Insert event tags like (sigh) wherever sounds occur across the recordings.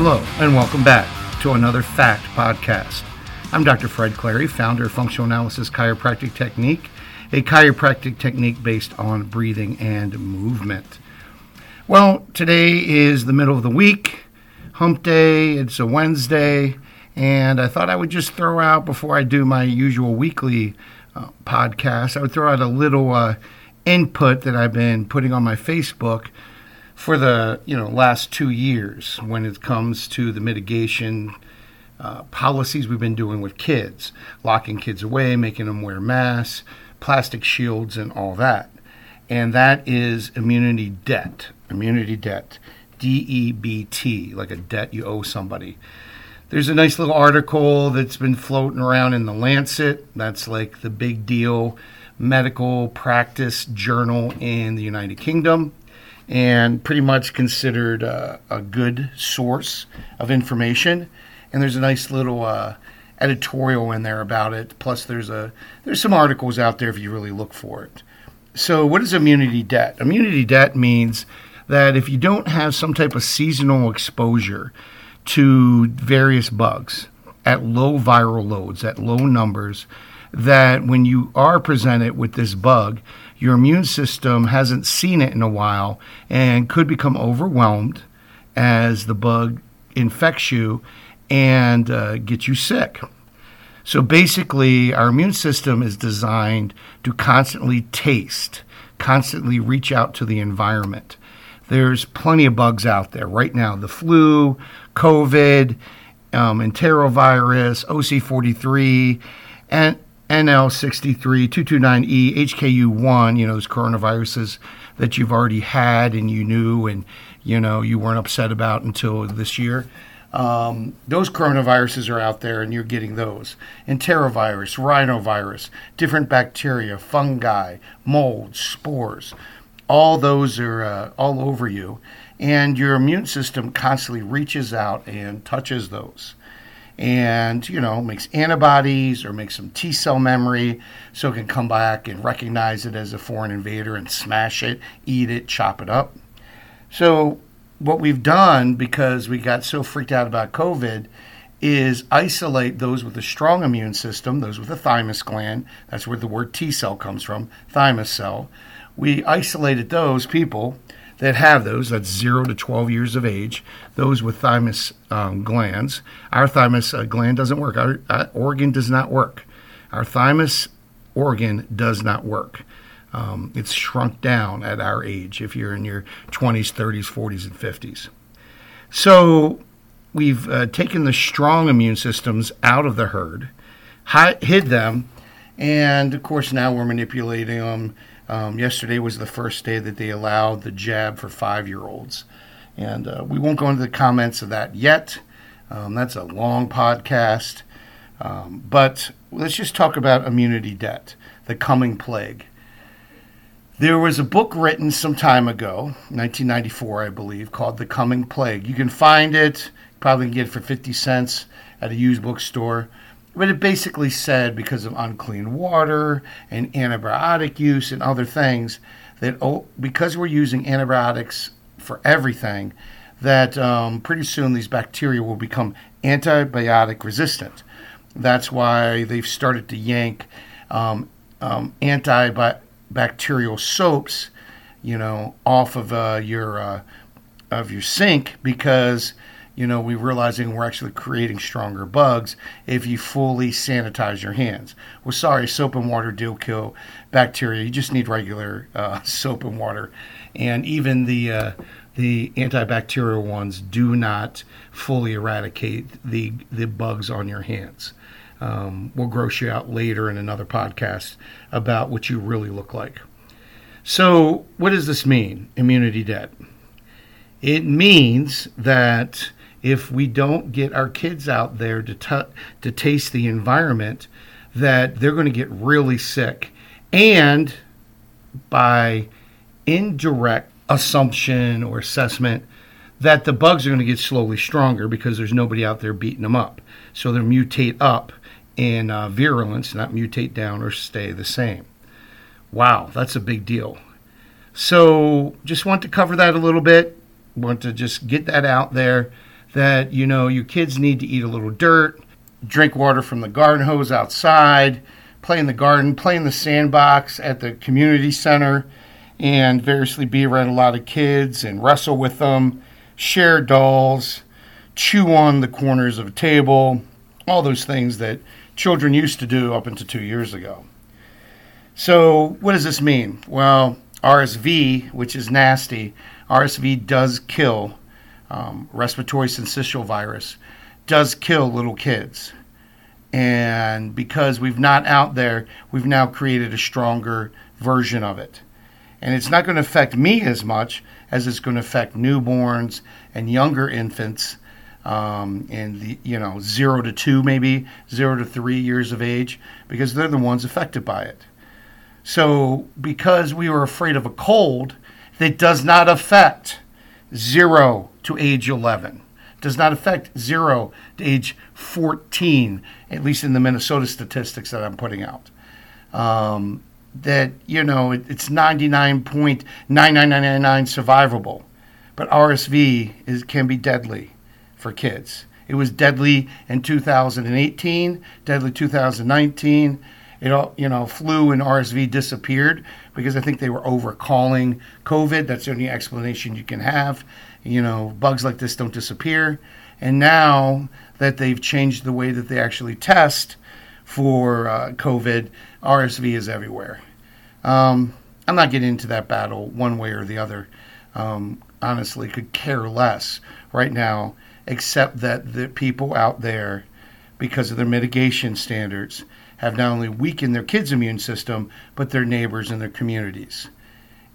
Hello, and welcome back to another Fact Podcast. I'm Dr. Fred Clary, founder of Functional Analysis Chiropractic Technique, a chiropractic technique based on breathing and movement. Well, today is the middle of the week, hump day, it's a Wednesday, and I thought I would just throw out, before I do my usual weekly uh, podcast, I would throw out a little uh, input that I've been putting on my Facebook for the you know last two years when it comes to the mitigation uh, policies we've been doing with kids, locking kids away, making them wear masks, plastic shields, and all that. And that is immunity debt. Immunity debt. D E B T, like a debt you owe somebody. There's a nice little article that's been floating around in the Lancet. That's like the big deal medical practice journal in the United Kingdom and pretty much considered a good source of information. And there's a nice little uh, editorial in there about it. Plus, there's a there's some articles out there if you really look for it. So, what is immunity debt? Immunity debt means that if you don't have some type of seasonal exposure to various bugs at low viral loads, at low numbers, that when you are presented with this bug, your immune system hasn't seen it in a while and could become overwhelmed as the bug infects you and uh, gets you sick. So basically, our immune system is designed to constantly taste, constantly reach out to the environment. There's plenty of bugs out there right now the flu, COVID, um, enterovirus, OC43, and NL63, 229E, HKU1, you know, those coronaviruses that you've already had and you knew and, you know, you weren't upset about until this year. Um, those coronaviruses are out there and you're getting those. Enterovirus, rhinovirus, different bacteria, fungi, mold, spores. All those are uh, all over you. And your immune system constantly reaches out and touches those and you know makes antibodies or makes some T cell memory so it can come back and recognize it as a foreign invader and smash it, eat it, chop it up. So what we've done because we got so freaked out about COVID is isolate those with a strong immune system, those with a thymus gland. That's where the word T cell comes from, thymus cell. We isolated those people that have those, that's 0 to 12 years of age, those with thymus um, glands. Our thymus uh, gland doesn't work, our, uh, organ does not work. Our thymus organ does not work. Um, it's shrunk down at our age if you're in your 20s, 30s, 40s, and 50s. So we've uh, taken the strong immune systems out of the herd, hid them, and of course now we're manipulating them um, yesterday was the first day that they allowed the jab for five year olds. And uh, we won't go into the comments of that yet. Um, that's a long podcast. Um, but let's just talk about immunity debt, the coming plague. There was a book written some time ago, 1994, I believe, called The Coming Plague. You can find it, probably can get it for 50 cents at a used bookstore. But it basically said because of unclean water and antibiotic use and other things that oh, because we're using antibiotics for everything, that um, pretty soon these bacteria will become antibiotic resistant. That's why they've started to yank um, um, antibacterial soaps, you know, off of uh, your uh, of your sink because you know, we're realizing we're actually creating stronger bugs if you fully sanitize your hands. Well, sorry, soap and water do kill bacteria. You just need regular uh, (laughs) soap and water, and even the uh, the antibacterial ones do not fully eradicate the the bugs on your hands. Um, we'll gross you out later in another podcast about what you really look like. So, what does this mean? Immunity debt. It means that if we don't get our kids out there to t- to taste the environment that they're going to get really sick. And by indirect assumption or assessment that the bugs are going to get slowly stronger because there's nobody out there beating them up. So they mutate up in uh, virulence not mutate down or stay the same. Wow that's a big deal. So just want to cover that a little bit. Want to just get that out there that, you know, your kids need to eat a little dirt, drink water from the garden hose outside, play in the garden, play in the sandbox at the community center, and variously be around a lot of kids and wrestle with them, share dolls, chew on the corners of a table, all those things that children used to do up until two years ago. So, what does this mean? Well, RSV, which is nasty, RSV does kill um, respiratory syncytial virus, does kill little kids. And because we've not out there, we've now created a stronger version of it. And it's not going to affect me as much as it's going to affect newborns and younger infants um, and the you know zero to two maybe zero to three years of age because they're the ones affected by it. So because we were afraid of a cold that does not affect zero to age 11, does not affect zero to age 14, at least in the Minnesota statistics that I'm putting out. Um, that you know it, it's 99.99999 survivable, but RSV is can be deadly for kids. It was deadly in 2018, deadly 2019. It all, you know, flu and RSV disappeared because I think they were overcalling COVID. That's the only explanation you can have. You know, bugs like this don't disappear. And now that they've changed the way that they actually test for uh, COVID, RSV is everywhere. Um, I'm not getting into that battle one way or the other. Um, honestly, could care less right now except that the people out there, because of their mitigation standards, have not only weakened their kids' immune system, but their neighbors and their communities.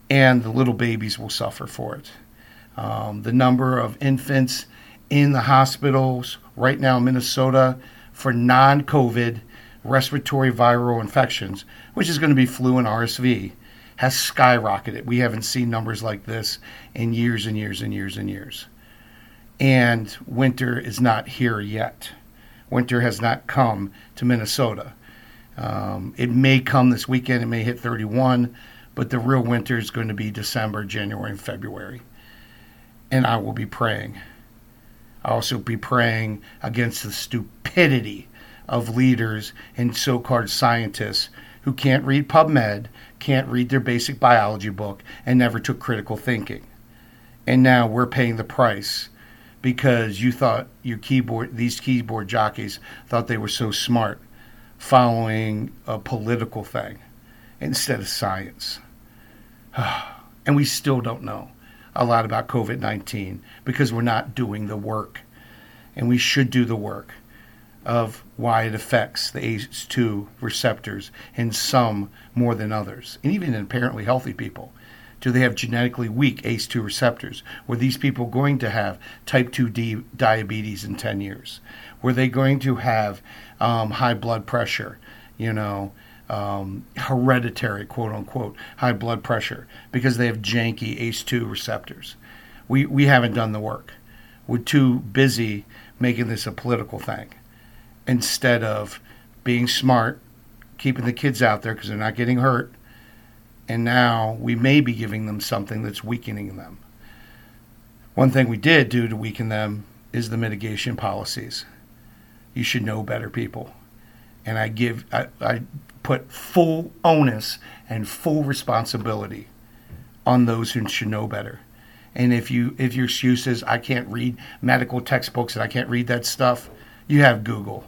And the little babies will suffer for it. Um, the number of infants in the hospitals right now in Minnesota for non COVID respiratory viral infections, which is going to be flu and RSV, has skyrocketed. We haven't seen numbers like this in years and years and years and years and winter is not here yet. Winter has not come to Minnesota. Um, it may come this weekend, it may hit 31, but the real winter is going to be December, January, and February. And I will be praying. I'll also be praying against the stupidity of leaders and so called scientists who can't read PubMed, can't read their basic biology book, and never took critical thinking. And now we're paying the price because you thought your keyboard these keyboard jockeys thought they were so smart following a political thing instead of science. (sighs) and we still don't know a lot about COVID 19 because we're not doing the work. And we should do the work of why it affects the ACE2 receptors in some more than others, and even in apparently healthy people. Do they have genetically weak ACE2 receptors? Were these people going to have type 2 D diabetes in 10 years? Were they going to have um, high blood pressure? You know, um, hereditary, quote unquote, high blood pressure because they have janky ACE2 receptors. We, we haven't done the work. We're too busy making this a political thing instead of being smart, keeping the kids out there because they're not getting hurt, and now we may be giving them something that's weakening them. One thing we did do to weaken them is the mitigation policies. You should know better, people. And I give, I, I put full onus and full responsibility on those who should know better. And if you if your excuse is I can't read medical textbooks and I can't read that stuff, you have Google.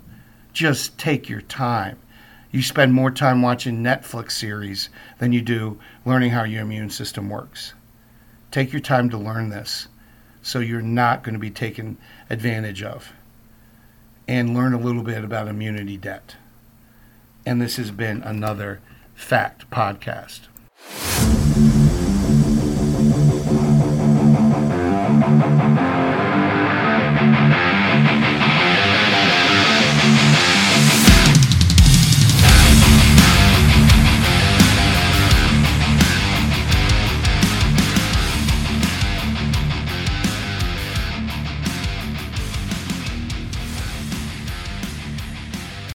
Just take your time you spend more time watching Netflix series than you do learning how your immune system works. Take your time to learn this so you're not going to be taken advantage of. And learn a little bit about immunity debt. And this has been another Fact Podcast.